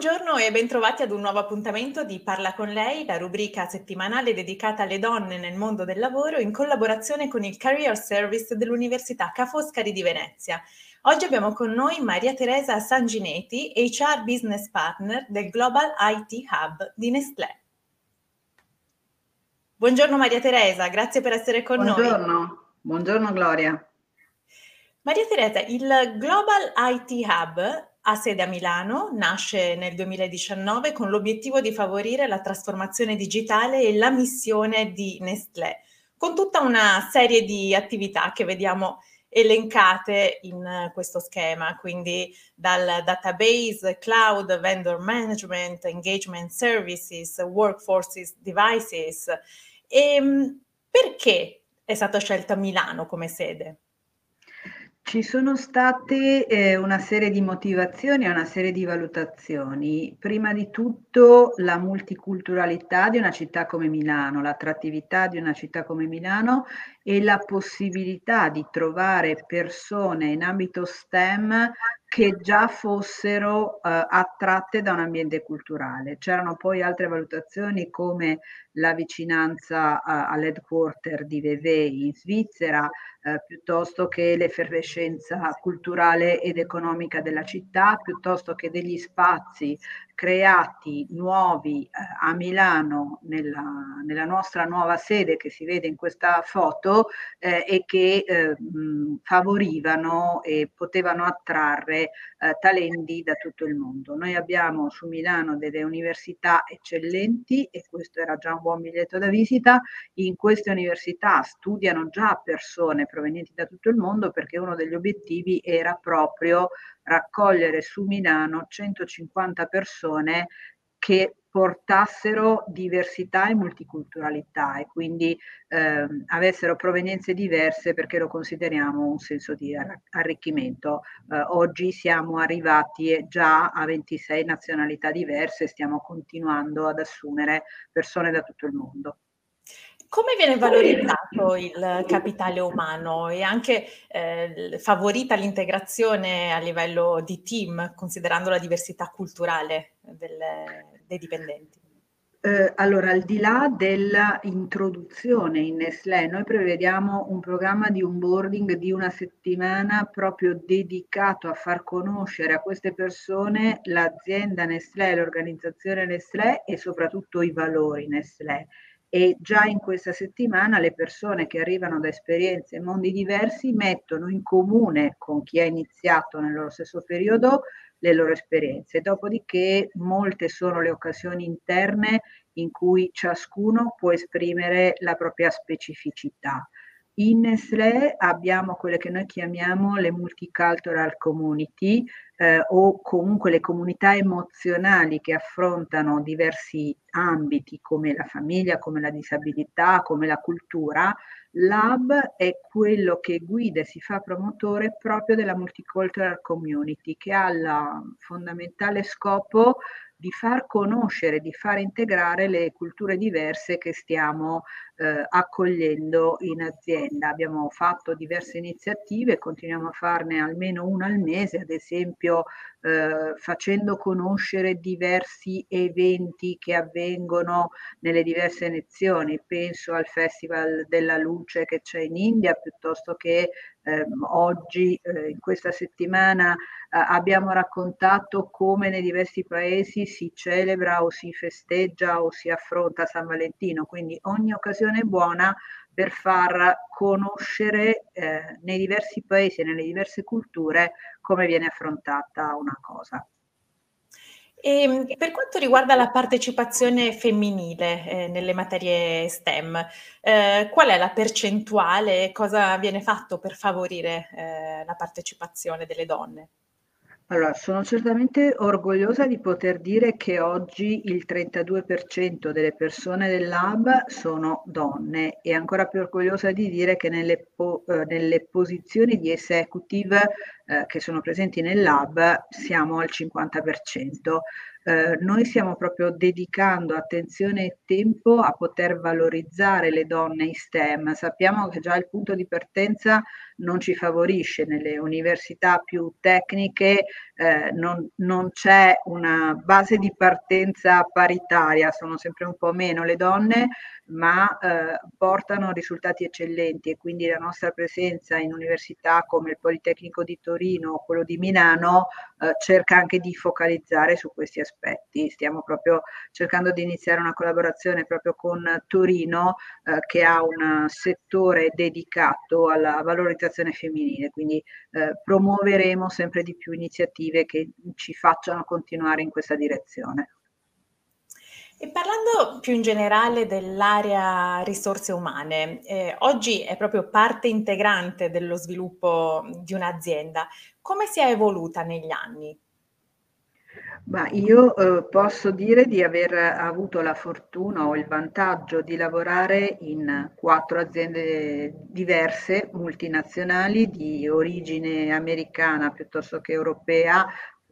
Buongiorno e bentrovati ad un nuovo appuntamento di Parla con lei, la rubrica settimanale dedicata alle donne nel mondo del lavoro in collaborazione con il Career Service dell'Università Ca' Foscari di Venezia. Oggi abbiamo con noi Maria Teresa Sangineti, HR Business Partner del Global IT Hub di Nestlé. Buongiorno Maria Teresa, grazie per essere con Buongiorno. noi. Buongiorno, buongiorno Gloria. Maria Teresa, il Global IT Hub ha sede a Milano, nasce nel 2019 con l'obiettivo di favorire la trasformazione digitale e la missione di Nestlé, con tutta una serie di attività che vediamo elencate in questo schema, quindi dal database, cloud, vendor management, engagement services, workforces devices. E ehm, perché è stata scelta Milano come sede? Ci sono state eh, una serie di motivazioni e una serie di valutazioni. Prima di tutto la multiculturalità di una città come Milano, l'attrattività di una città come Milano e la possibilità di trovare persone in ambito STEM che già fossero eh, attratte da un ambiente culturale. C'erano poi altre valutazioni come la vicinanza eh, all'headquarter di Vevey in Svizzera, eh, piuttosto che l'effervescenza culturale ed economica della città, piuttosto che degli spazi creati nuovi eh, a Milano nella, nella, nostra nuova sede che si vede in questa foto eh, e che eh, mh, favorivano e potevano attrarre eh, talenti da tutto il mondo. Noi abbiamo su Milano delle università eccellenti e questo era già un buon biglietto da visita. In queste università studiano già persone provenienti da tutto il mondo perché uno degli obiettivi era proprio raccogliere su Milano 150 persone che portassero diversità e multiculturalità e quindi eh, avessero provenienze diverse perché lo consideriamo un senso di arricchimento. Eh, oggi siamo arrivati già a 26 nazionalità diverse e stiamo continuando ad assumere persone da tutto il mondo. Come viene valorizzato il capitale umano e anche eh, favorita l'integrazione a livello di team, considerando la diversità culturale del, dei dipendenti? Eh, allora, al di là dell'introduzione in Nestlé, noi prevediamo un programma di onboarding di una settimana proprio dedicato a far conoscere a queste persone l'azienda Nestlé, l'organizzazione Nestlé e soprattutto i valori Nestlé e già in questa settimana le persone che arrivano da esperienze e mondi diversi mettono in comune con chi ha iniziato nel loro stesso periodo le loro esperienze. Dopodiché molte sono le occasioni interne in cui ciascuno può esprimere la propria specificità. In Nestlé abbiamo quelle che noi chiamiamo le multicultural community eh, o comunque le comunità emozionali che affrontano diversi ambiti come la famiglia, come la disabilità, come la cultura. L'hub è quello che guida e si fa promotore proprio della multicultural community che ha il fondamentale scopo di far conoscere, di far integrare le culture diverse che stiamo eh, accogliendo in azienda. Abbiamo fatto diverse iniziative, continuiamo a farne almeno una al mese, ad esempio eh, facendo conoscere diversi eventi che avvengono nelle diverse nazioni. Penso al Festival della Luce che c'è in India, piuttosto che eh, oggi, eh, in questa settimana, eh, abbiamo raccontato come nei diversi paesi si celebra o si festeggia o si affronta San Valentino. Quindi ogni occasione è buona per far conoscere eh, nei diversi paesi e nelle diverse culture come viene affrontata una cosa. E ehm, per quanto riguarda la partecipazione femminile eh, nelle materie STEM, eh, qual è la percentuale? Cosa viene fatto per favorire eh, la partecipazione delle donne? Allora, sono certamente orgogliosa di poter dire che oggi il 32% delle persone del lab sono donne e ancora più orgogliosa di dire che nelle, po- eh, nelle posizioni di executive eh, che sono presenti nel lab siamo al 50%. Eh, noi stiamo proprio dedicando attenzione e tempo a poter valorizzare le donne in STEM. Sappiamo che già il punto di partenza non ci favorisce nelle università più tecniche, eh, non, non, c'è una base di partenza paritaria, sono sempre un po' meno le donne, ma eh, portano risultati eccellenti e quindi la nostra presenza in università come il Politecnico di Torino o quello di Milano eh, cerca anche di focalizzare su questi aspetti. Stiamo proprio cercando di iniziare una collaborazione proprio con Torino eh, che ha un settore dedicato alla valorizzazione femminile, quindi eh, promuoveremo sempre di più iniziative che ci facciano continuare in questa direzione. E parlando più in generale dell'area risorse umane, eh, oggi è proprio parte integrante dello sviluppo di un'azienda. Come si è evoluta negli anni? Ma io eh, posso dire di aver avuto la fortuna o il vantaggio di lavorare in quattro aziende diverse, multinazionali, di origine americana piuttosto che europea,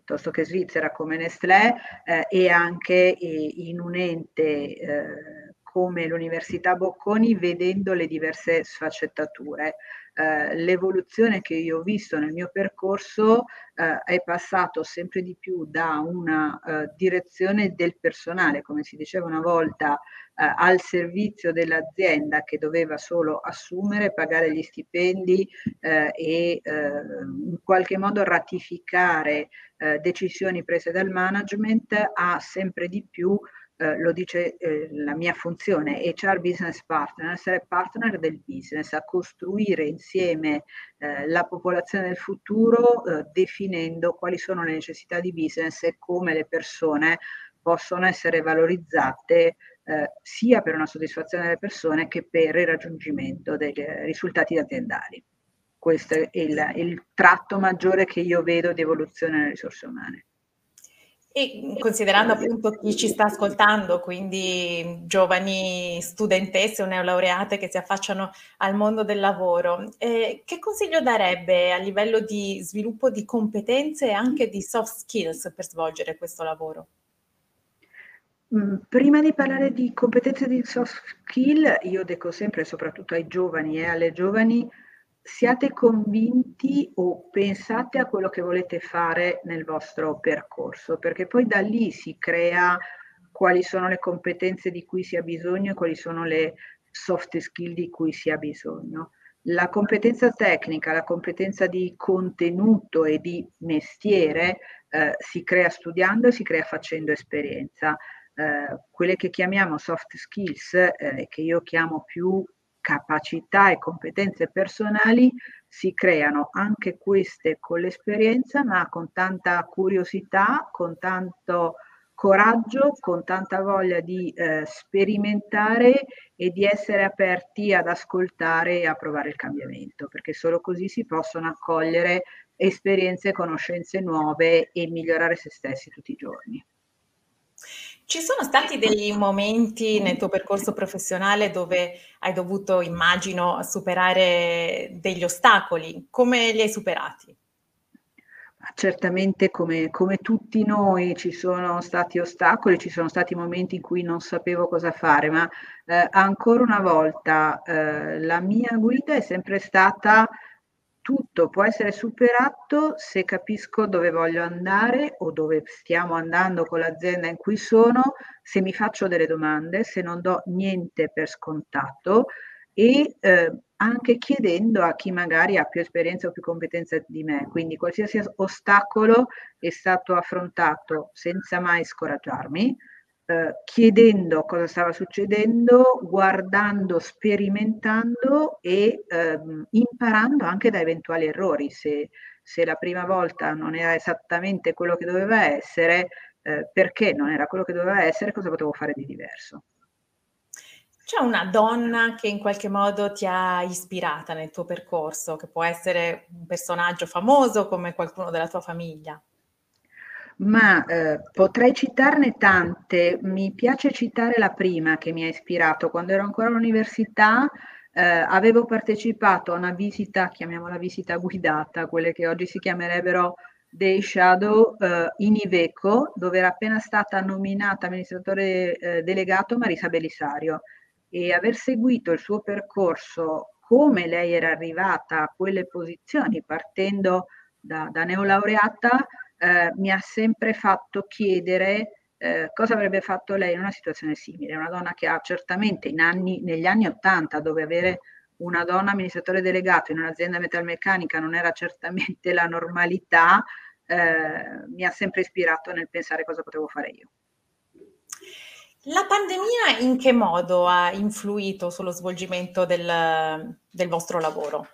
piuttosto che svizzera come Nestlé eh, e anche eh, in un ente eh, come l'Università Bocconi vedendo le diverse sfaccettature. Eh, l'evoluzione che io ho visto nel mio percorso eh, è passato sempre di più da una eh, direzione del personale, come si diceva una volta, eh, al servizio dell'azienda che doveva solo assumere, pagare gli stipendi eh, e in qualche modo ratificare decisioni prese dal management a sempre di più eh, lo dice eh, la mia funzione, HR business partner, essere partner del business, a costruire insieme eh, la popolazione del futuro eh, definendo quali sono le necessità di business e come le persone possono essere valorizzate eh, sia per una soddisfazione delle persone che per il raggiungimento dei risultati aziendali. Questo è il, il tratto maggiore che io vedo di evoluzione nelle risorse umane. E considerando appunto chi ci sta ascoltando, quindi giovani studentesse o neolaureate che si affacciano al mondo del lavoro, eh, che consiglio darebbe a livello di sviluppo di competenze e anche di soft skills per svolgere questo lavoro? Mm, prima di parlare di competenze di soft skill, io dico sempre, soprattutto ai giovani e alle giovani, siate convinti o pensate a quello che volete fare nel vostro percorso, perché poi da lì si crea quali sono le competenze di cui si ha bisogno e quali sono le soft skill di cui si ha bisogno. La competenza tecnica, la competenza di contenuto e di mestiere eh, si crea studiando e si crea facendo esperienza. Eh, quelle che chiamiamo soft skills, eh, che io chiamo più capacità e competenze personali si creano anche queste con l'esperienza, ma con tanta curiosità, con tanto coraggio, con tanta voglia di eh, sperimentare e di essere aperti ad ascoltare e a provare il cambiamento, perché solo così si possono accogliere esperienze e conoscenze nuove e migliorare se stessi tutti i giorni. Ci sono stati dei momenti nel tuo percorso professionale dove hai dovuto, immagino, superare degli ostacoli. Come li hai superati? Certamente come, come, tutti noi ci sono stati ostacoli, ci sono stati momenti in cui non sapevo cosa fare, ma eh, ancora una volta eh, la mia guida è sempre stata tutto può essere superato se capisco dove voglio andare o dove stiamo andando con l'azienda in cui sono, se mi faccio delle domande, se non do niente per scontato e eh, anche chiedendo a chi magari ha più esperienza o più competenza di me. Quindi qualsiasi ostacolo è stato affrontato senza mai scoraggiarmi eh, chiedendo cosa stava succedendo, guardando, sperimentando e ehm, imparando anche da eventuali errori. Se, se, la prima volta non era esattamente quello che doveva essere, eh, perché non era quello che doveva essere, cosa potevo fare di diverso. C'è una donna che in qualche modo ti ha ispirata nel tuo percorso, che può essere un personaggio famoso come qualcuno della tua famiglia? Ma eh, potrei citarne tante. Mi piace citare la prima che mi ha ispirato. Quando ero ancora all'università eh, avevo partecipato a una visita, chiamiamola visita guidata, quelle che oggi si chiamerebbero Day Shadow eh, in Iveco, dove era appena stata nominata amministratore eh, delegato Marisa Belisario e aver seguito il suo percorso, come lei era arrivata a quelle posizioni partendo da, da neolaureata, eh, mi ha sempre fatto chiedere eh, cosa avrebbe fatto lei in una situazione simile. Una donna che ha certamente anni, negli anni Ottanta, dove avere una donna amministratore delegato in un'azienda metalmeccanica non era certamente la normalità, eh, mi ha sempre ispirato nel pensare cosa potevo fare io. La pandemia in che modo ha influito sullo svolgimento del, del vostro lavoro?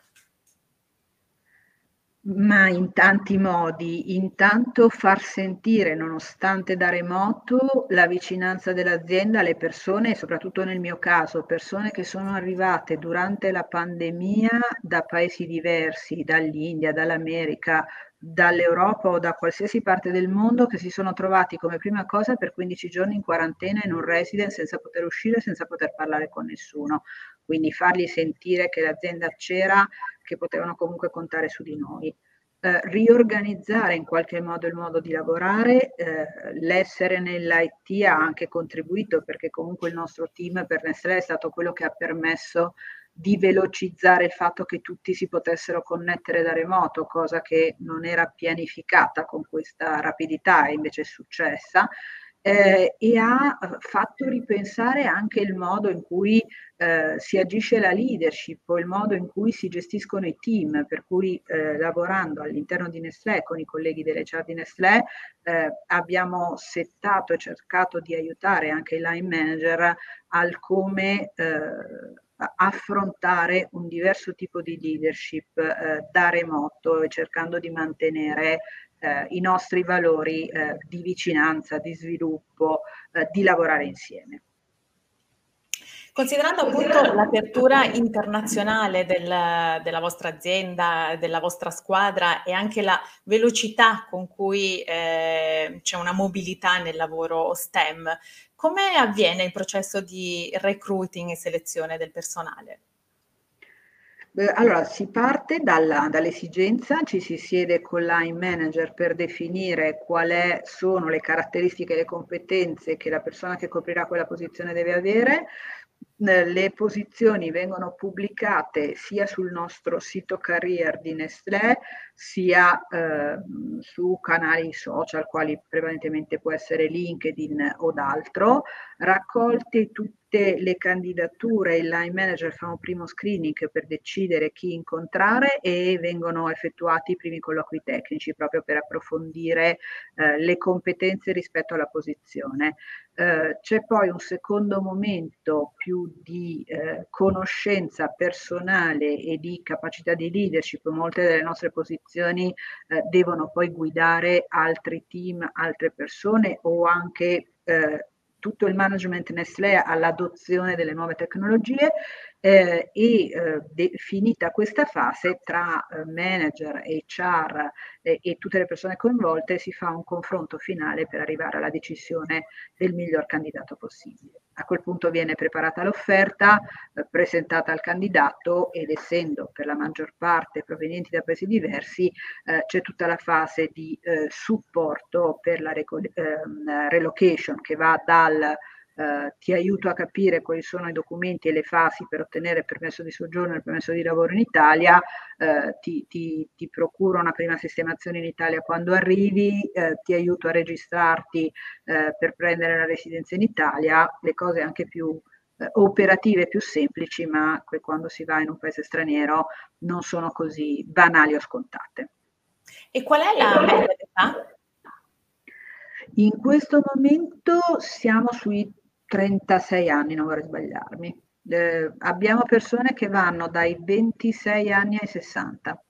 Ma in tanti modi, intanto far sentire, nonostante da remoto, la vicinanza dell'azienda alle persone soprattutto nel mio caso, persone che sono arrivate durante la pandemia da paesi diversi, dall'India, dall'America, dall'Europa o da qualsiasi parte del mondo che si sono trovati come prima cosa per 15 giorni in quarantena in un residence senza poter uscire, senza poter parlare con nessuno. Quindi fargli sentire che l'azienda c'era, che potevano comunque contare su di noi. Eh, riorganizzare in qualche modo il modo di lavorare, eh, l'essere nell'IT ha anche contribuito perché comunque il nostro team per Nestlé è stato quello che ha permesso di velocizzare il fatto che tutti si potessero connettere da remoto, cosa che non era pianificata con questa rapidità e invece è successa. Eh, e ha fatto ripensare anche il modo in cui eh, si agisce la leadership o il modo in cui si gestiscono i team, per cui eh, lavorando all'interno di Nestlé con i colleghi delle chat di Nestlé eh, abbiamo settato e cercato di aiutare anche i line manager al come eh, affrontare un diverso tipo di leadership eh, da remoto e cercando di mantenere eh, i nostri valori eh, di vicinanza, di sviluppo, eh, di lavorare insieme. Considerando appunto l'apertura internazionale del, della vostra azienda, della vostra squadra e anche la velocità con cui eh, c'è una mobilità nel lavoro STEM, come avviene il processo di recruiting e selezione del personale? Allora, si parte dalla, dall'esigenza, ci si siede con line manager per definire quali sono le caratteristiche e le competenze che la persona che coprirà quella posizione deve avere, le posizioni vengono pubblicate sia sul nostro sito career di Nestlé, sia eh, su canali social, quali prevalentemente può essere LinkedIn o d'altro, raccolte tutte le candidature, il line manager fa un primo screening per decidere chi incontrare e vengono effettuati i primi colloqui tecnici proprio per approfondire eh, le competenze rispetto alla posizione. Eh, c'è poi un secondo momento più di eh, conoscenza personale e di capacità di leadership. Molte delle nostre posizioni eh, devono poi guidare altri team, altre persone o anche eh, tutto il management Nestlé all'adozione delle nuove tecnologie eh, e eh, de- finita questa fase tra eh, manager, HR e tutte le persone coinvolte si fa un confronto finale per arrivare alla decisione del miglior candidato possibile. A quel punto viene preparata l'offerta, eh, presentata al candidato ed essendo per la maggior parte provenienti da paesi diversi eh, c'è tutta la fase di supporto per la ehm, relocation che va dal eh, ti aiuto a capire quali sono i documenti e le fasi per ottenere il permesso di soggiorno e il permesso di lavoro in Italia, eh, ti, ti, ti, procuro una prima sistemazione in Italia quando arrivi, eh, ti aiuto a registrarti eh, per prendere la residenza in Italia, le cose anche più eh, operative più semplici, ma quando si va in un paese straniero non sono così banali o scontate. E qual è la d'età? In questo momento siamo sui 36 anni, non vorrei sbagliarmi. Eh, abbiamo persone che vanno dai 26 anni ai 60.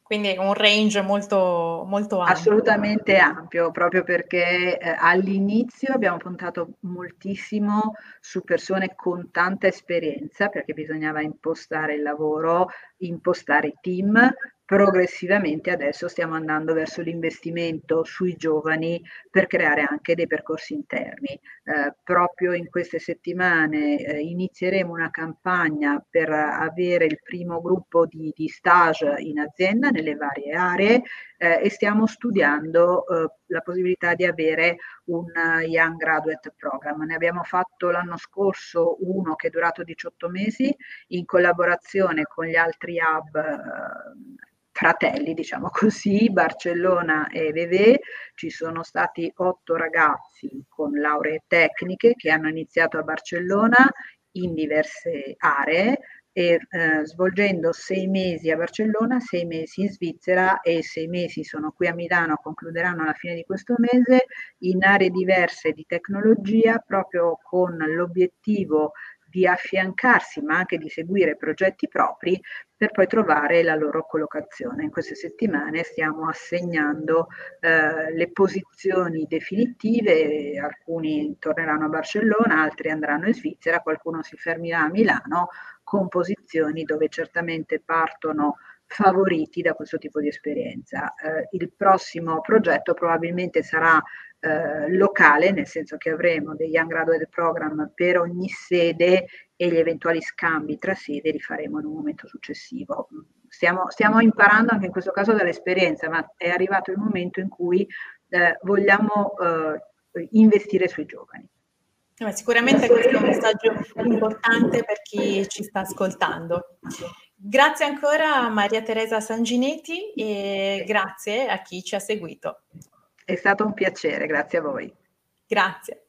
Quindi un range molto, molto ampio. Assolutamente ampio, proprio perché eh, all'inizio abbiamo puntato moltissimo su persone con tanta esperienza, perché bisognava impostare il lavoro, impostare i team, progressivamente adesso stiamo andando verso l'investimento sui giovani per creare anche dei percorsi interni. Eh, proprio in queste settimane eh, inizieremo una campagna per avere il primo gruppo di, di stage in azienda nelle varie aree eh, e stiamo studiando eh, la possibilità di avere un Young Graduate Program. Ne abbiamo fatto l'anno scorso uno che è durato 18 mesi in collaborazione con gli altri hub eh, fratelli, diciamo così, Barcellona e Vevey, ci sono stati otto ragazzi con lauree tecniche che hanno iniziato a Barcellona in diverse aree e eh, svolgendo sei mesi a Barcellona, sei mesi in Svizzera e sei mesi sono qui a Milano, concluderanno alla fine di questo mese in aree diverse di tecnologia proprio con l'obiettivo di affiancarsi ma anche di seguire progetti propri per poi trovare la loro collocazione. In queste settimane stiamo assegnando eh, le posizioni definitive, alcuni torneranno a Barcellona, altri andranno in Svizzera, qualcuno si fermerà a Milano con posizioni dove certamente partono favoriti da questo tipo di esperienza. Eh, il prossimo progetto probabilmente sarà eh, locale, nel senso che avremo dei Young Graduate Program per ogni sede e gli eventuali scambi tra sede li faremo in un momento successivo. Stiamo, stiamo imparando anche in questo caso dall'esperienza, ma è arrivato il momento in cui eh, vogliamo eh, investire sui giovani. sicuramente questo è un messaggio importante per chi ci sta ascoltando. Grazie ancora a Maria Teresa Sanginetti e grazie a chi ci ha seguito. È stato un piacere, grazie a voi. Grazie.